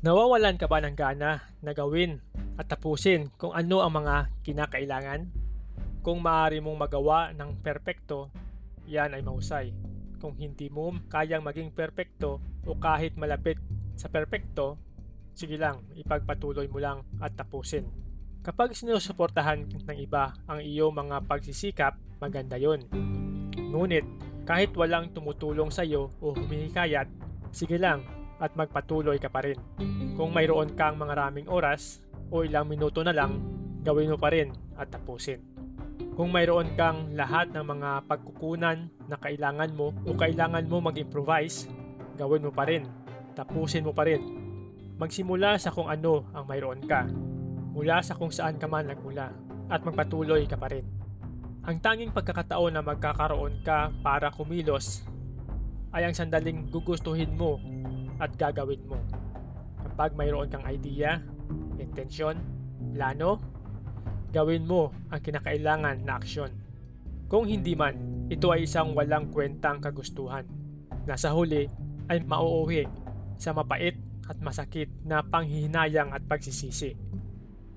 Nawawalan ka ba ng gana na gawin at tapusin kung ano ang mga kinakailangan? Kung maaari mong magawa ng perpekto, yan ay mahusay. Kung hindi mo kayang maging perpekto o kahit malapit sa perpekto, sige lang, ipagpatuloy mo lang at tapusin. Kapag sinusuportahan ng iba ang iyong mga pagsisikap, maganda yon. Ngunit, kahit walang tumutulong sa iyo o humihikayat, sige lang at magpatuloy ka pa rin. Kung mayroon kang mga raming oras o ilang minuto na lang, gawin mo pa rin at tapusin. Kung mayroon kang lahat ng mga pagkukunan na kailangan mo o kailangan mo mag-improvise, gawin mo pa rin. Tapusin mo pa rin. Magsimula sa kung ano ang mayroon ka. Mula sa kung saan ka man nagmula at magpatuloy ka pa rin. Ang tanging pagkakataon na magkakaroon ka para kumilos ay ang sandaling gugustuhin mo at gagawin mo. Kapag mayroon kang idea, intensyon, plano, gawin mo ang kinakailangan na aksyon. Kung hindi man, ito ay isang walang kwentang kagustuhan. Nasa huli ay mauuwi sa mapait at masakit na panghihinayang at pagsisisi.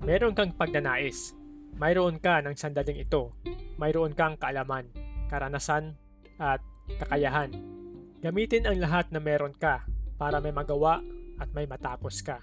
Meron kang pagnanais. Mayroon ka ng sandaling ito. Mayroon kang kaalaman, karanasan, at kakayahan. Gamitin ang lahat na meron ka para may magawa at may matapos ka.